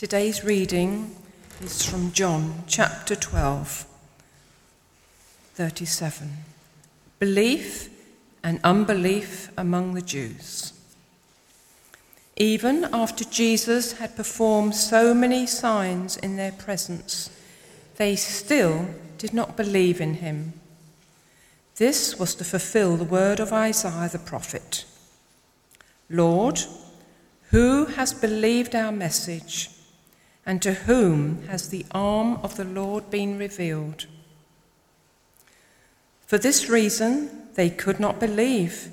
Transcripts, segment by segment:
Today's reading is from John chapter 12, 37. Belief and unbelief among the Jews. Even after Jesus had performed so many signs in their presence, they still did not believe in him. This was to fulfill the word of Isaiah the prophet Lord, who has believed our message? And to whom has the arm of the Lord been revealed? For this reason, they could not believe,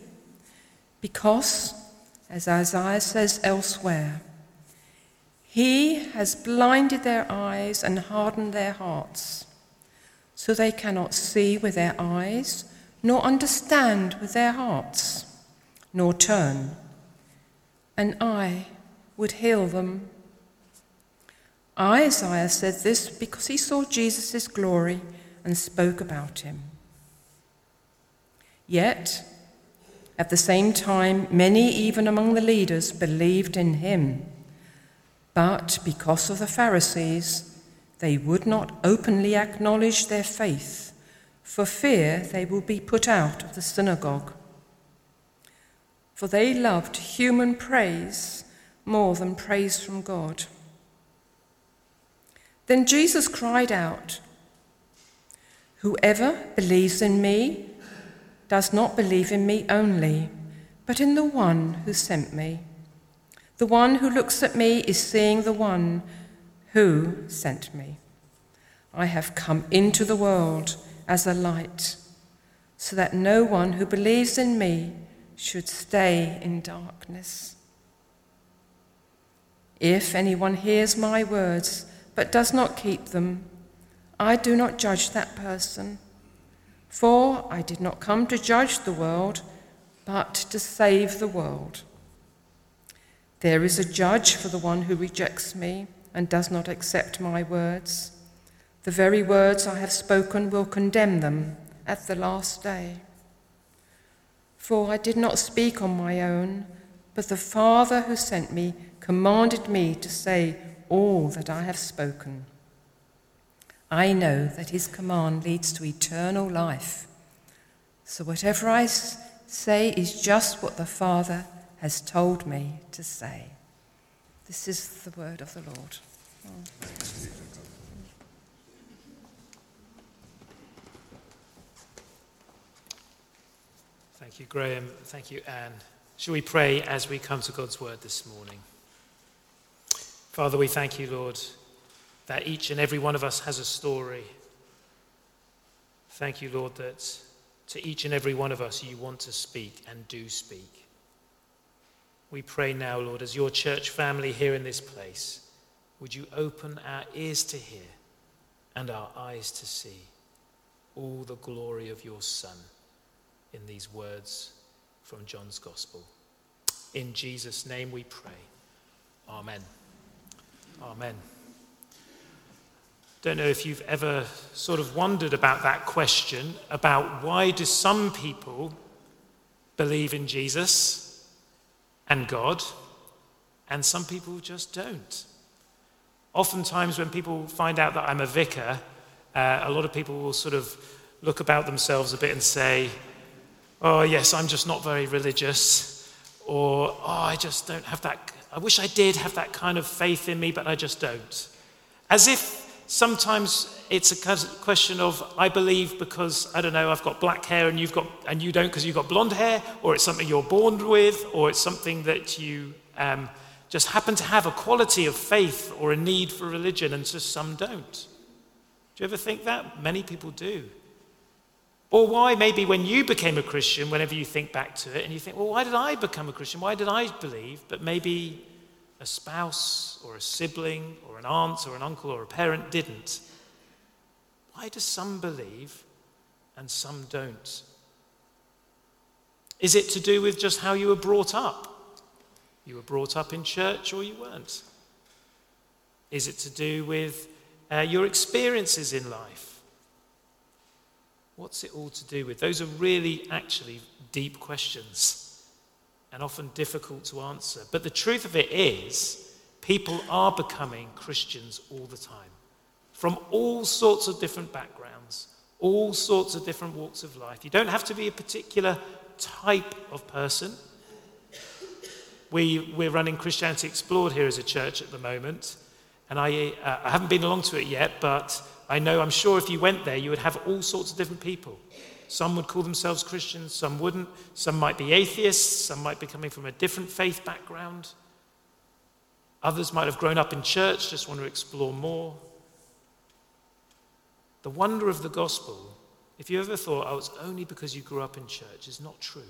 because, as Isaiah says elsewhere, He has blinded their eyes and hardened their hearts, so they cannot see with their eyes, nor understand with their hearts, nor turn, and I would heal them. Isaiah said this because he saw Jesus' glory and spoke about him. Yet, at the same time, many, even among the leaders, believed in him. But because of the Pharisees, they would not openly acknowledge their faith, for fear they will be put out of the synagogue. For they loved human praise more than praise from God. Then Jesus cried out, Whoever believes in me does not believe in me only, but in the one who sent me. The one who looks at me is seeing the one who sent me. I have come into the world as a light, so that no one who believes in me should stay in darkness. If anyone hears my words, but does not keep them, I do not judge that person. For I did not come to judge the world, but to save the world. There is a judge for the one who rejects me and does not accept my words. The very words I have spoken will condemn them at the last day. For I did not speak on my own, but the Father who sent me commanded me to say all that I have spoken. I know that his command leads to eternal life. So whatever I say is just what the Father has told me to say. This is the word of the Lord. Thank you, Graham. Thank you, Anne. Shall we pray as we come to God's word this morning? Father, we thank you, Lord, that each and every one of us has a story. Thank you, Lord, that to each and every one of us you want to speak and do speak. We pray now, Lord, as your church family here in this place, would you open our ears to hear and our eyes to see all the glory of your Son in these words from John's Gospel. In Jesus' name we pray. Amen. Amen. Don't know if you've ever sort of wondered about that question about why do some people believe in Jesus and God and some people just don't. Oftentimes, when people find out that I'm a vicar, uh, a lot of people will sort of look about themselves a bit and say, Oh, yes, I'm just not very religious, or Oh, I just don't have that I wish I did have that kind of faith in me, but I just don't. As if sometimes it's a question of I believe because I don't know I've got black hair and you've got and you don't because you've got blonde hair, or it's something you're born with, or it's something that you um, just happen to have a quality of faith or a need for religion, and just some don't. Do you ever think that? Many people do. Or why, maybe when you became a Christian, whenever you think back to it, and you think, well, why did I become a Christian? Why did I believe? But maybe a spouse or a sibling or an aunt or an uncle or a parent didn't. Why do some believe and some don't? Is it to do with just how you were brought up? You were brought up in church or you weren't? Is it to do with uh, your experiences in life? What's it all to do with? Those are really actually deep questions and often difficult to answer. But the truth of it is, People are becoming Christians all the time from all sorts of different backgrounds, all sorts of different walks of life. You don't have to be a particular type of person. We, we're running Christianity Explored here as a church at the moment, and I, uh, I haven't been along to it yet, but I know, I'm sure if you went there, you would have all sorts of different people. Some would call themselves Christians, some wouldn't. Some might be atheists, some might be coming from a different faith background. Others might have grown up in church, just want to explore more. The wonder of the gospel, if you ever thought, oh, it's only because you grew up in church, is not true.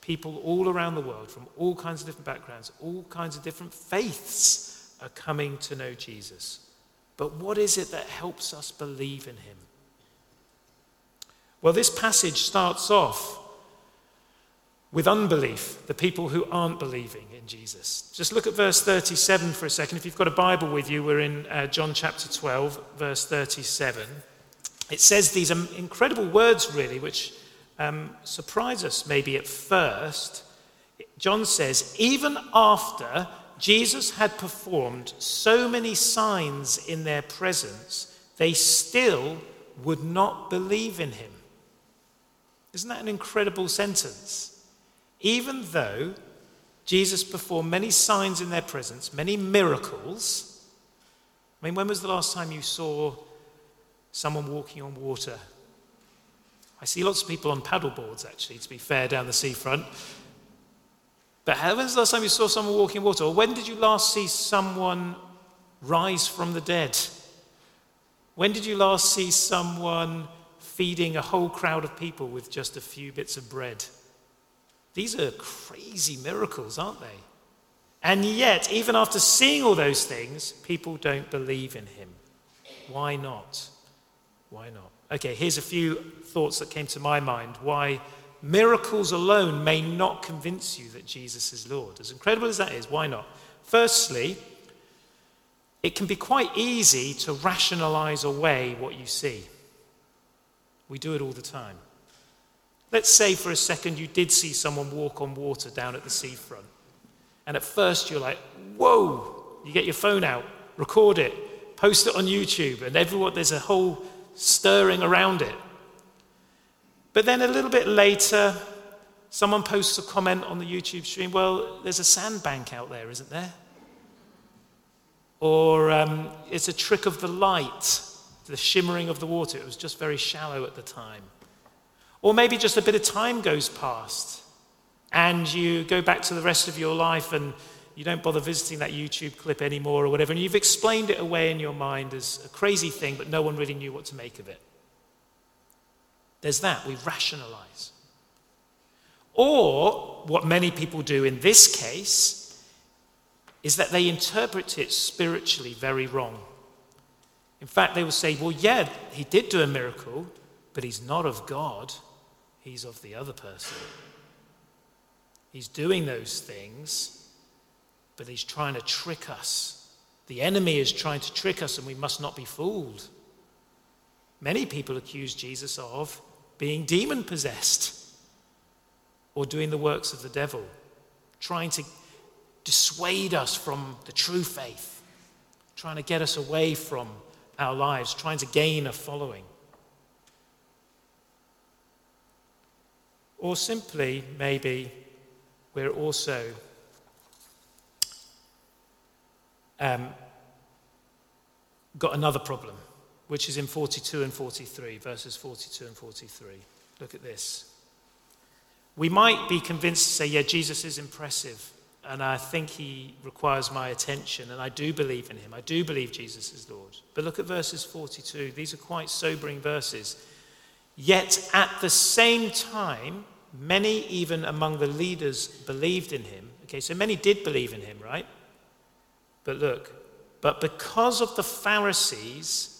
People all around the world, from all kinds of different backgrounds, all kinds of different faiths, are coming to know Jesus. But what is it that helps us believe in him? Well, this passage starts off with unbelief, the people who aren't believing in Jesus. Just look at verse 37 for a second. If you've got a Bible with you, we're in uh, John chapter 12, verse 37. It says these incredible words, really, which um, surprise us maybe at first. John says, even after Jesus had performed so many signs in their presence, they still would not believe in him. Isn't that an incredible sentence? Even though Jesus performed many signs in their presence, many miracles. I mean, when was the last time you saw someone walking on water? I see lots of people on paddle boards, actually, to be fair, down the seafront. But when's the last time you saw someone walking in water? Or when did you last see someone rise from the dead? When did you last see someone feeding a whole crowd of people with just a few bits of bread? These are crazy miracles, aren't they? And yet, even after seeing all those things, people don't believe in him. Why not? Why not? Okay, here's a few thoughts that came to my mind why miracles alone may not convince you that Jesus is Lord. As incredible as that is, why not? Firstly, it can be quite easy to rationalize away what you see. We do it all the time. Let's say for a second you did see someone walk on water down at the seafront. And at first you're like, whoa, you get your phone out, record it, post it on YouTube, and everyone, there's a whole stirring around it. But then a little bit later, someone posts a comment on the YouTube stream, well, there's a sandbank out there, isn't there? Or um, it's a trick of the light, the shimmering of the water. It was just very shallow at the time. Or maybe just a bit of time goes past and you go back to the rest of your life and you don't bother visiting that YouTube clip anymore or whatever, and you've explained it away in your mind as a crazy thing, but no one really knew what to make of it. There's that, we rationalize. Or, what many people do in this case, is that they interpret it spiritually very wrong. In fact, they will say, well, yeah, he did do a miracle, but he's not of God, he's of the other person. He's doing those things, but he's trying to trick us. The enemy is trying to trick us, and we must not be fooled. Many people accuse Jesus of being demon possessed or doing the works of the devil, trying to dissuade us from the true faith, trying to get us away from our lives, trying to gain a following. Or simply, maybe, we're also um, got another problem which is in 42 and 43, verses 42 and 43. Look at this. We might be convinced to say, yeah, Jesus is impressive, and I think he requires my attention, and I do believe in him. I do believe Jesus is Lord. But look at verses 42. These are quite sobering verses. Yet at the same time, many, even among the leaders, believed in him. Okay, so many did believe in him, right? But look, but because of the Pharisees,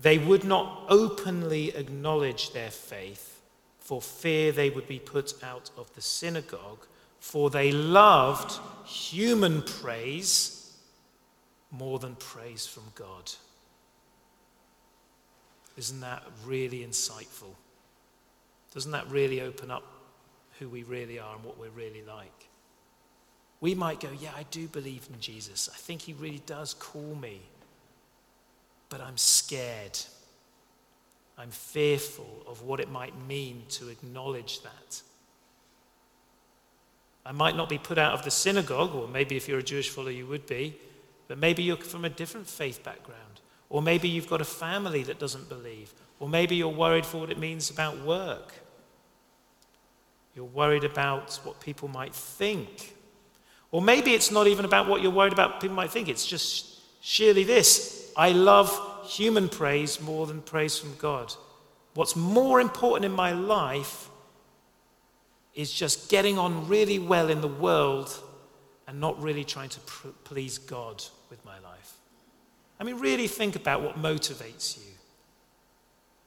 they would not openly acknowledge their faith for fear they would be put out of the synagogue, for they loved human praise more than praise from God. Isn't that really insightful? Doesn't that really open up who we really are and what we're really like? we might go, Yeah, I do believe in Jesus. I think he really does call me. But I'm scared. I'm fearful of what it might mean to acknowledge that. I might not be put out of the synagogue, or maybe if you're a Jewish follower, you would be, but maybe you're from a different faith background. Or maybe you've got a family that doesn't believe. Or maybe you're worried for what it means about work. You're worried about what people might think. Or maybe it's not even about what you're worried about people might think. It's just sheerly this I love human praise more than praise from God. What's more important in my life is just getting on really well in the world and not really trying to pr- please God with my life. I mean, really think about what motivates you,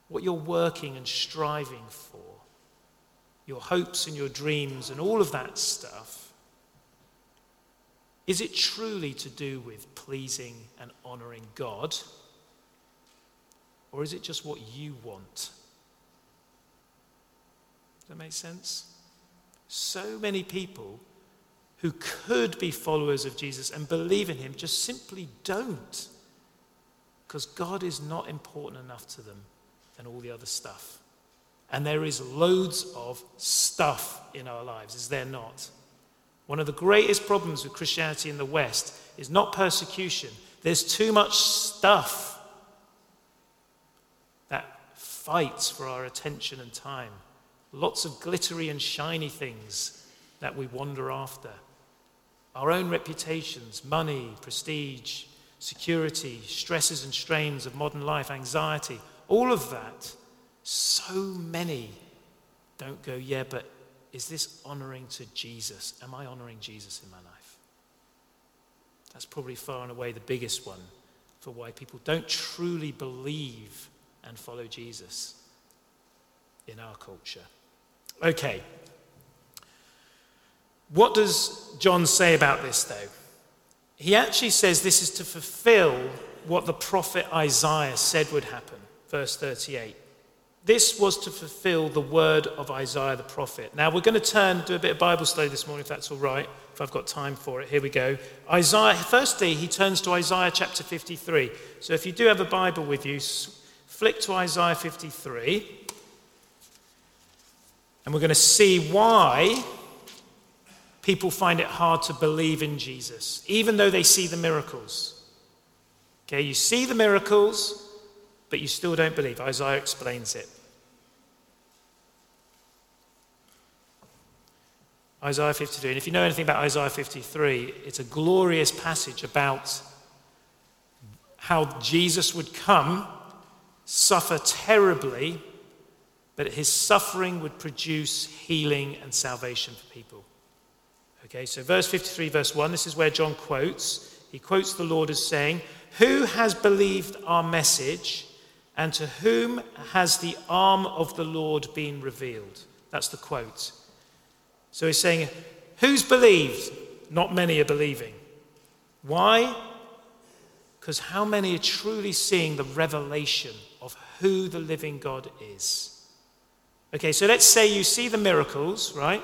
what you're working and striving for, your hopes and your dreams and all of that stuff. Is it truly to do with pleasing and honoring God? Or is it just what you want? Does that make sense? So many people who could be followers of Jesus and believe in him just simply don't. Because God is not important enough to them than all the other stuff. And there is loads of stuff in our lives, is there not? One of the greatest problems with Christianity in the West is not persecution. There's too much stuff that fights for our attention and time. Lots of glittery and shiny things that we wander after. Our own reputations, money, prestige, security, stresses and strains of modern life, anxiety, all of that. So many don't go, yeah, but is this honoring to Jesus? Am I honoring Jesus in my life? That's probably far and away the biggest one for why people don't truly believe and follow Jesus in our culture. Okay. What does John say about this, though? He actually says this is to fulfill what the prophet Isaiah said would happen. Verse 38. This was to fulfill the word of Isaiah the prophet. Now, we're going to turn, do a bit of Bible study this morning, if that's all right, if I've got time for it. Here we go. Isaiah, firstly, he turns to Isaiah chapter 53. So if you do have a Bible with you, flick to Isaiah 53. And we're going to see why people find it hard to believe in Jesus, even though they see the miracles. Okay, you see the miracles, but you still don't believe. Isaiah explains it. Isaiah 53. And if you know anything about Isaiah 53, it's a glorious passage about how Jesus would come, suffer terribly, but his suffering would produce healing and salvation for people. Okay, so verse 53, verse 1, this is where John quotes. He quotes the Lord as saying, Who has believed our message, and to whom has the arm of the Lord been revealed? That's the quote. So he's saying, Who's believed? Not many are believing. Why? Because how many are truly seeing the revelation of who the living God is? Okay, so let's say you see the miracles, right,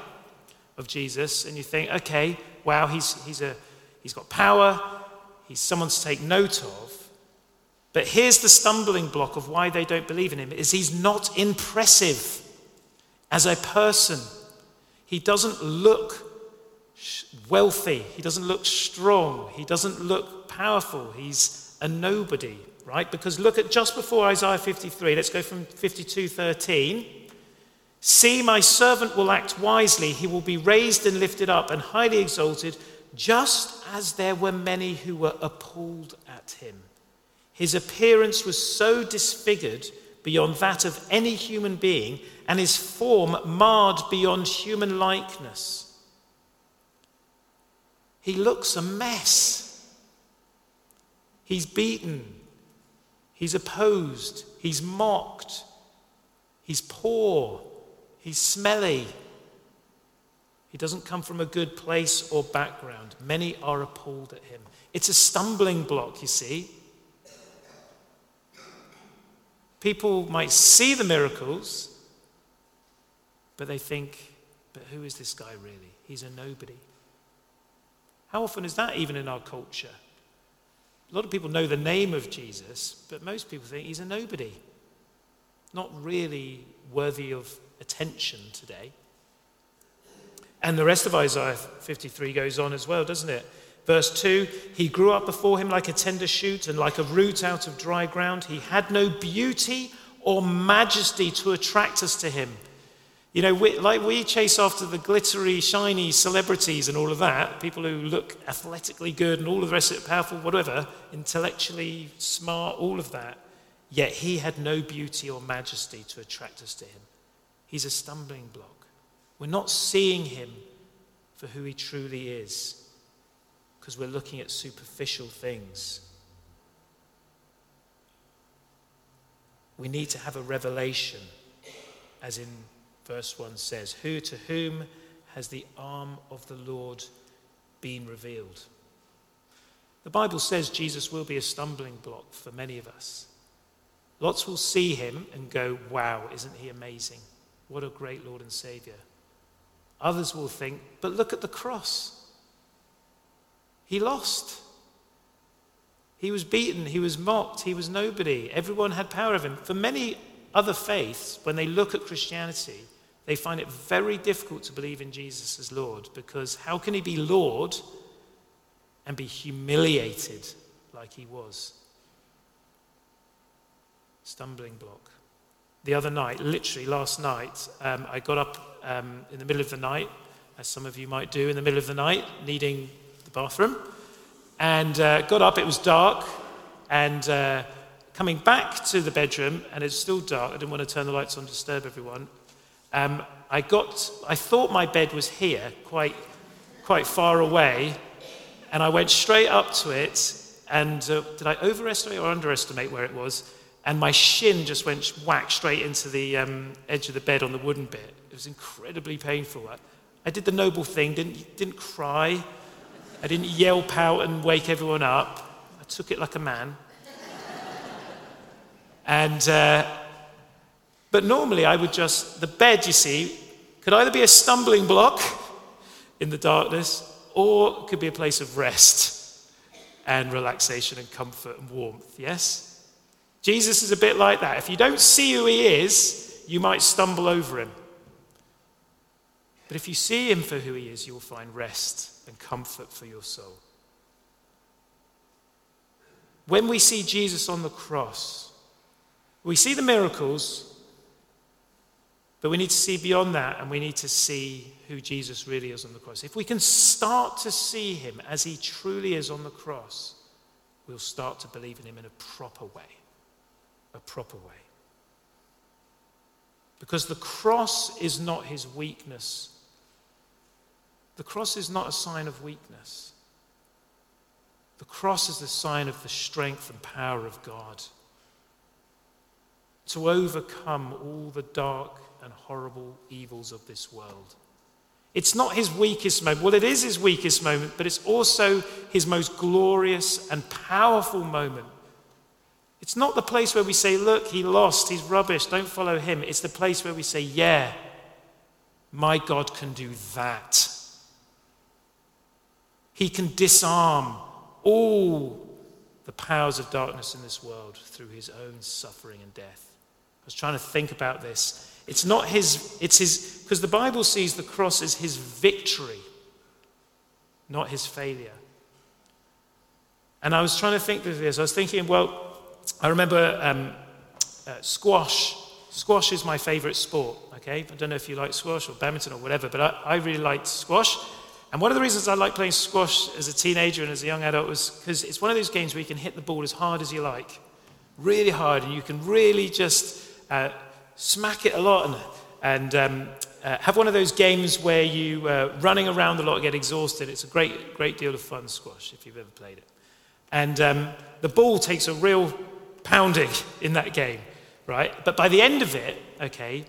of Jesus, and you think, okay, wow, he's, he's, a, he's got power, he's someone to take note of. But here's the stumbling block of why they don't believe in him is he's not impressive as a person. He doesn't look wealthy, he doesn't look strong, he doesn't look powerful. He's a nobody, right? Because look at just before Isaiah 53, let's go from 52:13. See, my servant will act wisely. He will be raised and lifted up and highly exalted, just as there were many who were appalled at him. His appearance was so disfigured beyond that of any human being, and his form marred beyond human likeness. He looks a mess. He's beaten. He's opposed. He's mocked. He's poor. He's smelly. He doesn't come from a good place or background. Many are appalled at him. It's a stumbling block, you see. People might see the miracles, but they think, but who is this guy really? He's a nobody. How often is that even in our culture? A lot of people know the name of Jesus, but most people think he's a nobody, not really worthy of attention today. And the rest of Isaiah 53 goes on as well, doesn't it? Verse 2 He grew up before him like a tender shoot and like a root out of dry ground. He had no beauty or majesty to attract us to him. You know, we, like we chase after the glittery, shiny celebrities and all of that, people who look athletically good and all of the rest of it, powerful, whatever, intellectually smart, all of that. Yet he had no beauty or majesty to attract us to him. He's a stumbling block. We're not seeing him for who he truly is because we're looking at superficial things. We need to have a revelation, as in verse 1 says, Who to whom has the arm of the Lord been revealed? The Bible says Jesus will be a stumbling block for many of us. Lots will see him and go, Wow, isn't he amazing? What a great Lord and Savior. Others will think, But look at the cross. He lost. He was beaten, he was mocked, he was nobody. Everyone had power of him. For many other faiths, when they look at Christianity, they find it very difficult to believe in Jesus as Lord because how can he be Lord and be humiliated like he was? Stumbling block. The other night, literally last night, um, I got up um, in the middle of the night, as some of you might do in the middle of the night, needing the bathroom, and uh, got up. It was dark, and uh, coming back to the bedroom, and it's still dark. I didn't want to turn the lights on disturb everyone. Um, I, got, I thought my bed was here, quite, quite far away, and I went straight up to it. And uh, did I overestimate or underestimate where it was? And my shin just went whack straight into the um, edge of the bed on the wooden bit. It was incredibly painful. I, I did the noble thing, didn't, didn't cry, I didn't yelp out and wake everyone up. I took it like a man. and uh, but normally I would just, the bed, you see, could either be a stumbling block in the darkness or could be a place of rest and relaxation and comfort and warmth. Yes? Jesus is a bit like that. If you don't see who he is, you might stumble over him. But if you see him for who he is, you'll find rest and comfort for your soul. When we see Jesus on the cross, we see the miracles, but we need to see beyond that and we need to see who Jesus really is on the cross. If we can start to see him as he truly is on the cross, we'll start to believe in him in a proper way. A proper way. Because the cross is not his weakness. The cross is not a sign of weakness. The cross is the sign of the strength and power of God to overcome all the dark and horrible evils of this world. It's not his weakest moment. Well, it is his weakest moment, but it's also his most glorious and powerful moment. It's not the place where we say, look, he lost, he's rubbish, don't follow him. It's the place where we say, yeah, my God can do that. He can disarm all the powers of darkness in this world through his own suffering and death. I was trying to think about this. It's not his, it's his, because the Bible sees the cross as his victory, not his failure. And I was trying to think of this. I was thinking, well, I remember um, uh, squash. Squash is my favorite sport, okay? I don't know if you like squash or badminton or whatever, but I, I really liked squash. And one of the reasons I like playing squash as a teenager and as a young adult was because it's one of those games where you can hit the ball as hard as you like, really hard, and you can really just uh, smack it a lot and, and um, uh, have one of those games where you uh, running around a lot get exhausted. It's a great, great deal of fun, squash, if you've ever played it. And um, the ball takes a real pounding in that game, right? But by the end of it, okay,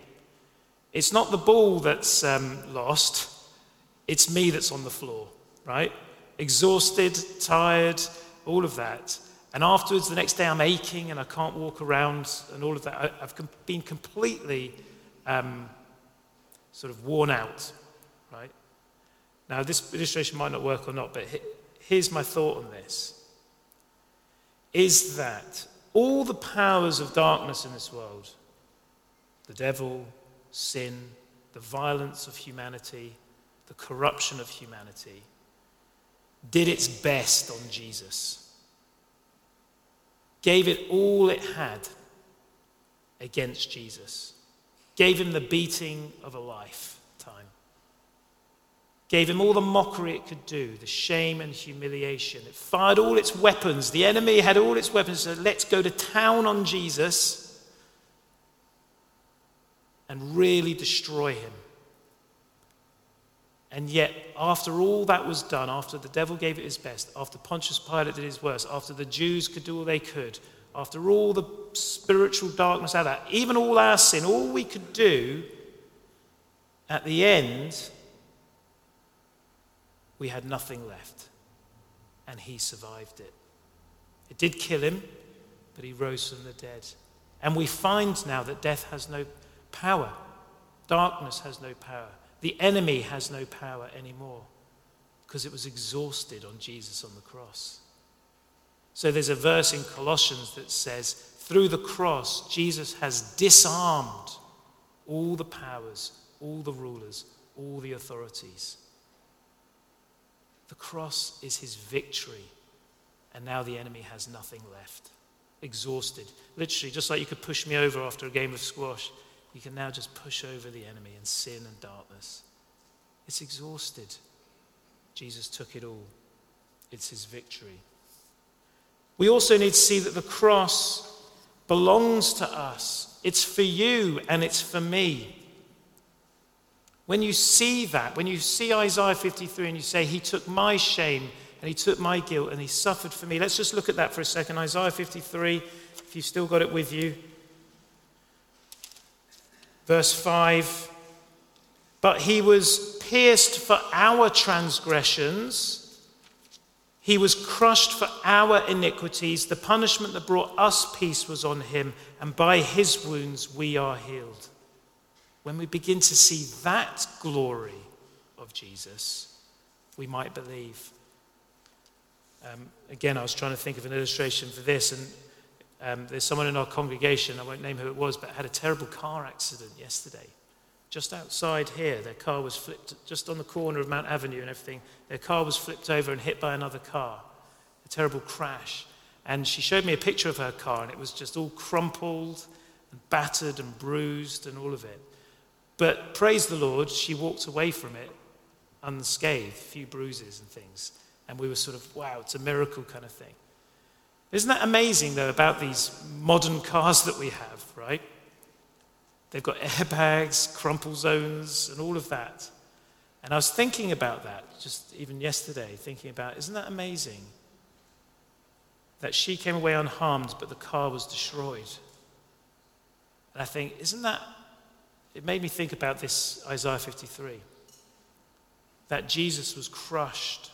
it's not the ball that's um, lost, it's me that's on the floor, right? Exhausted, tired, all of that. And afterwards, the next day, I'm aching and I can't walk around and all of that. I, have been completely um, sort of worn out, right? Now, this illustration might not work or not, but here's my thought on this is that all the powers of darkness in this world, the devil, sin, the violence of humanity, the corruption of humanity, did its best on Jesus, gave it all it had against Jesus, gave him the beating of a lifetime, gave him all the mockery it could do, the shame and humiliation. It fired all its weapons. The enemy had all its weapons. Let's go to town on Jesus and really destroy him. And yet, after all that was done, after the devil gave it his best, after Pontius Pilate did his worst, after the Jews could do all they could, after all the spiritual darkness out even all our sin, all we could do, at the end, we had nothing left. And he survived it. It did kill him, but he rose from the dead. And we find now that death has no power, darkness has no power. The enemy has no power anymore because it was exhausted on Jesus on the cross. So there's a verse in Colossians that says, through the cross, Jesus has disarmed all the powers, all the rulers, all the authorities. The cross is his victory, and now the enemy has nothing left. Exhausted. Literally, just like you could push me over after a game of squash, you can now just push over the enemy and sin and darkness. It's exhausted. Jesus took it all. It's his victory. We also need to see that the cross belongs to us. It's for you and it's for me. When you see that, when you see Isaiah 53 and you say, He took my shame and He took my guilt and He suffered for me, let's just look at that for a second. Isaiah 53, if you've still got it with you. Verse 5 But he was pierced for our transgressions, he was crushed for our iniquities. The punishment that brought us peace was on him, and by his wounds we are healed. When we begin to see that glory of Jesus, we might believe. Um, again, I was trying to think of an illustration for this, and um, there's someone in our congregation, I won't name who it was, but had a terrible car accident yesterday. Just outside here, their car was flipped, just on the corner of Mount Avenue and everything. Their car was flipped over and hit by another car. A terrible crash. And she showed me a picture of her car, and it was just all crumpled and battered and bruised and all of it. But praise the Lord, she walked away from it unscathed, a few bruises and things. And we were sort of, wow, it's a miracle kind of thing. Isn't that amazing, though, about these modern cars that we have, right? They've got airbags, crumple zones, and all of that. And I was thinking about that just even yesterday, thinking about, isn't that amazing? That she came away unharmed, but the car was destroyed. And I think, isn't that, it made me think about this Isaiah 53 that Jesus was crushed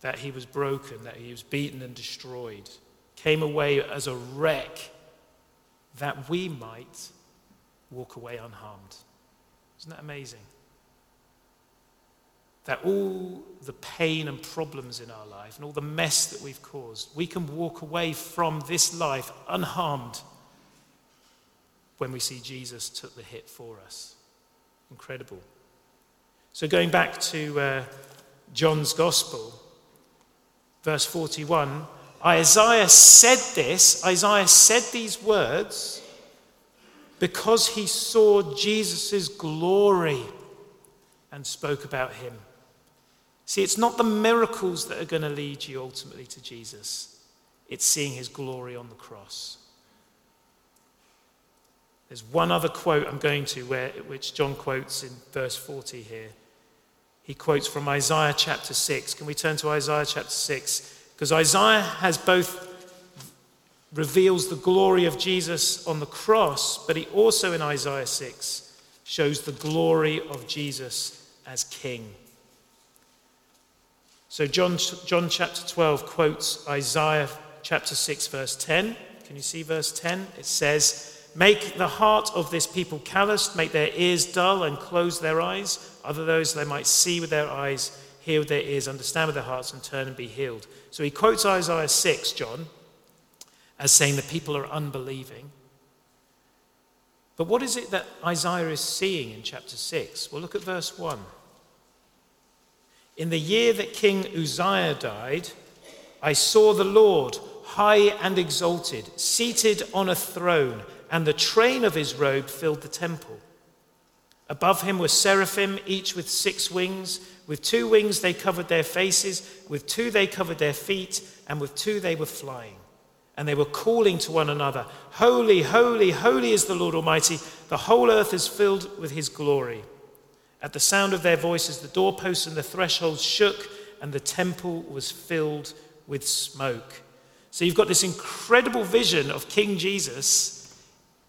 that he was broken, that he was beaten and destroyed, came away as a wreck, that we might walk away unharmed. Isn't that amazing? That all the pain and problems in our life and all the mess that we've caused, we can walk away from this life unharmed when we see Jesus took the hit for us. Incredible. So, going back to uh, John's Gospel, verse 41, Isaiah said this, Isaiah said these words because he saw Jesus' glory and spoke about him. See, it's not the miracles that are going to lead you ultimately to Jesus, it's seeing his glory on the cross. There's one other quote I'm going to where, which John quotes in verse 40 here he quotes from Isaiah chapter 6. Can we turn to Isaiah chapter 6? Because Isaiah has both reveals the glory of Jesus on the cross, but he also in Isaiah 6 shows the glory of Jesus as king. So John, John chapter 12 quotes Isaiah chapter 6 verse 10. Can you see verse 10? It says, Make the heart of this people calloused, make their ears dull, and close their eyes. Other those they might see with their eyes, hear with their ears, understand with their hearts, and turn and be healed. So he quotes Isaiah 6, John, as saying the people are unbelieving. But what is it that Isaiah is seeing in chapter 6? Well, look at verse 1. In the year that King Uzziah died, I saw the Lord high and exalted, seated on a throne, and the train of his robe filled the temple. Above him were seraphim, each with six wings. With two wings they covered their faces, with two they covered their feet, and with two they were flying. And they were calling to one another, Holy, holy, holy is the Lord Almighty. The whole earth is filled with his glory. At the sound of their voices, the doorposts and the thresholds shook, and the temple was filled with smoke. So you've got this incredible vision of King Jesus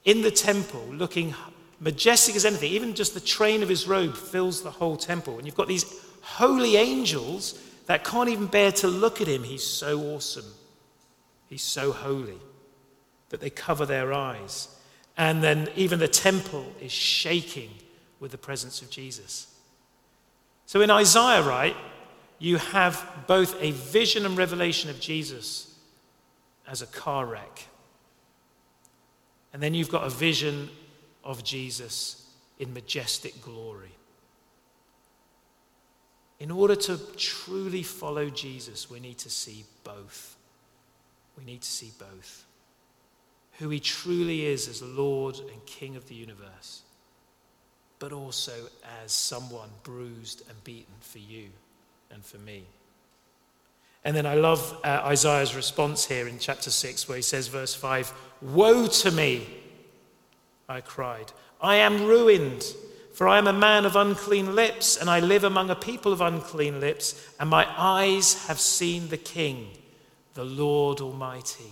in the temple, looking majestic as anything. Even just the train of his robe fills the whole temple. And you've got these holy angels that can't even bear to look at him. He's so awesome. He's so holy that they cover their eyes. And then even the temple is shaking with the presence of Jesus. So in Isaiah, right, you have both a vision and revelation of Jesus as a car wreck. And then you've got a vision of Jesus in majestic glory. In order to truly follow Jesus, we need to see both. We need to see both. Who he truly is as Lord and King of the universe, but also as someone bruised and beaten for you and for me. And then I love uh, Isaiah's response here in chapter 6, where he says, verse 5 Woe to me, I cried. I am ruined, for I am a man of unclean lips, and I live among a people of unclean lips, and my eyes have seen the King, the Lord Almighty.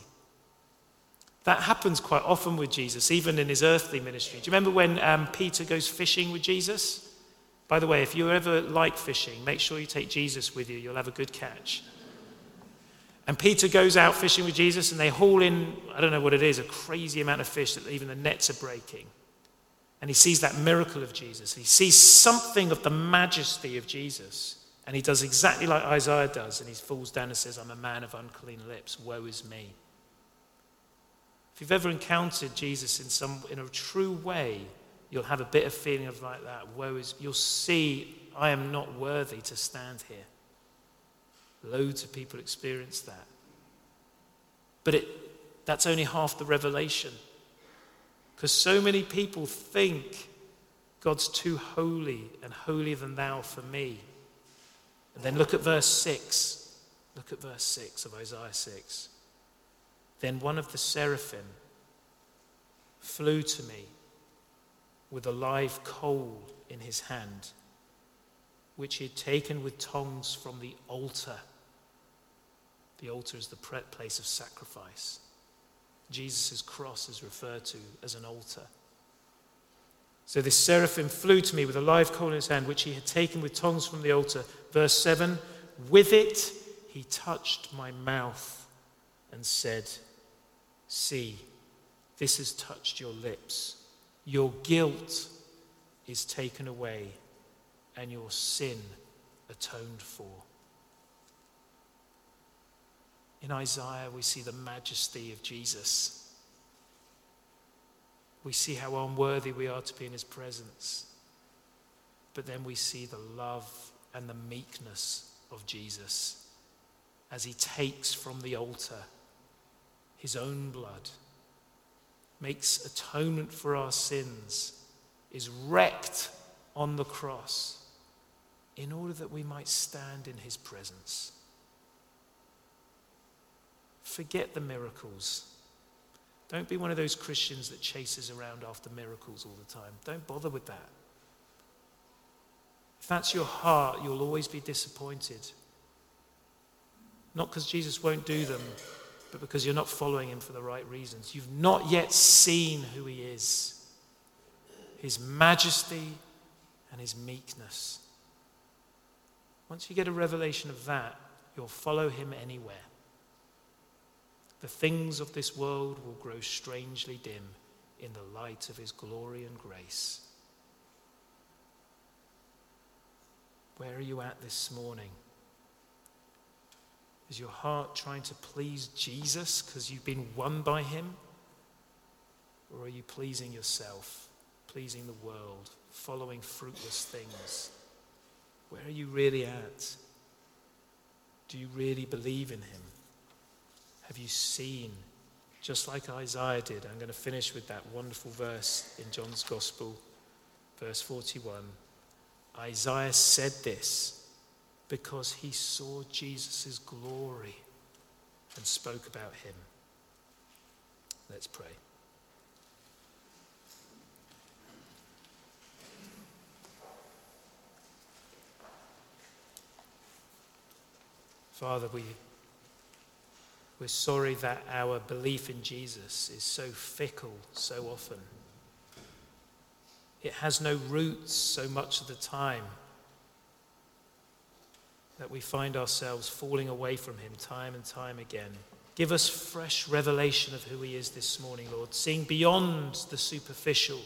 That happens quite often with Jesus, even in his earthly ministry. Do you remember when um, Peter goes fishing with Jesus? By the way, if you ever like fishing, make sure you take Jesus with you. You'll have a good catch. And Peter goes out fishing with Jesus and they haul in, I don't know what it is, a crazy amount of fish that even the nets are breaking. And he sees that miracle of Jesus. He sees something of the majesty of Jesus. And he does exactly like Isaiah does. And he falls down and says, I'm a man of unclean lips. Woe is me. If you've ever encountered Jesus in, some, in a true way, you'll have a bit of feeling of like that. Woe is, you'll see, I am not worthy to stand here. Loads of people experience that. But it, that's only half the revelation. Because so many people think God's too holy and holier than thou for me. And then look at verse 6. Look at verse 6 of Isaiah 6. Then one of the seraphim flew to me with a live coal in his hand, which he had taken with tongs from the altar. The altar is the place of sacrifice. Jesus' cross is referred to as an altar. So this seraphim flew to me with a live coal in his hand, which he had taken with tongs from the altar. Verse 7 With it he touched my mouth and said, See, this has touched your lips. Your guilt is taken away and your sin atoned for. In Isaiah, we see the majesty of Jesus. We see how unworthy we are to be in his presence. But then we see the love and the meekness of Jesus as he takes from the altar his own blood makes atonement for our sins, is wrecked on the cross in order that we might stand in his presence. Forget the miracles. Don't be one of those Christians that chases around after miracles all the time. Don't bother with that. If that's your heart, you'll always be disappointed. Not because Jesus won't do them, but because you're not following him for the right reasons. You've not yet seen who he is his majesty and his meekness. Once you get a revelation of that, you'll follow him anywhere. The things of this world will grow strangely dim in the light of his glory and grace. Where are you at this morning? Is your heart trying to please Jesus because you've been won by him? Or are you pleasing yourself, pleasing the world, following fruitless things? Where are you really at? Do you really believe in him? Have you seen, just like Isaiah did? I'm going to finish with that wonderful verse in John's Gospel, verse 41. Isaiah said this because he saw Jesus' glory and spoke about him. Let's pray. Father, we, we're sorry that our belief in Jesus is so fickle so often. It has no roots so much of the time that we find ourselves falling away from Him time and time again. Give us fresh revelation of who He is this morning, Lord, seeing beyond the superficial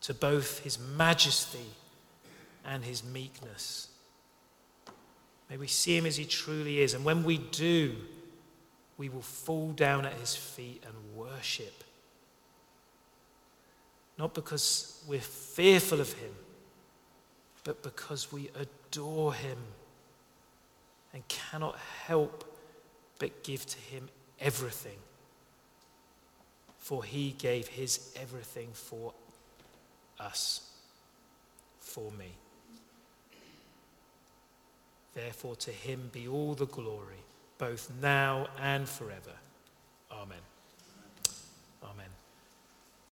to both His majesty and His meekness. May we see him as he truly is. And when we do, we will fall down at his feet and worship. Not because we're fearful of him, but because we adore him and cannot help but give to him everything. For he gave his everything for us, for me. Therefore, to him be all the glory, both now and forever. Amen.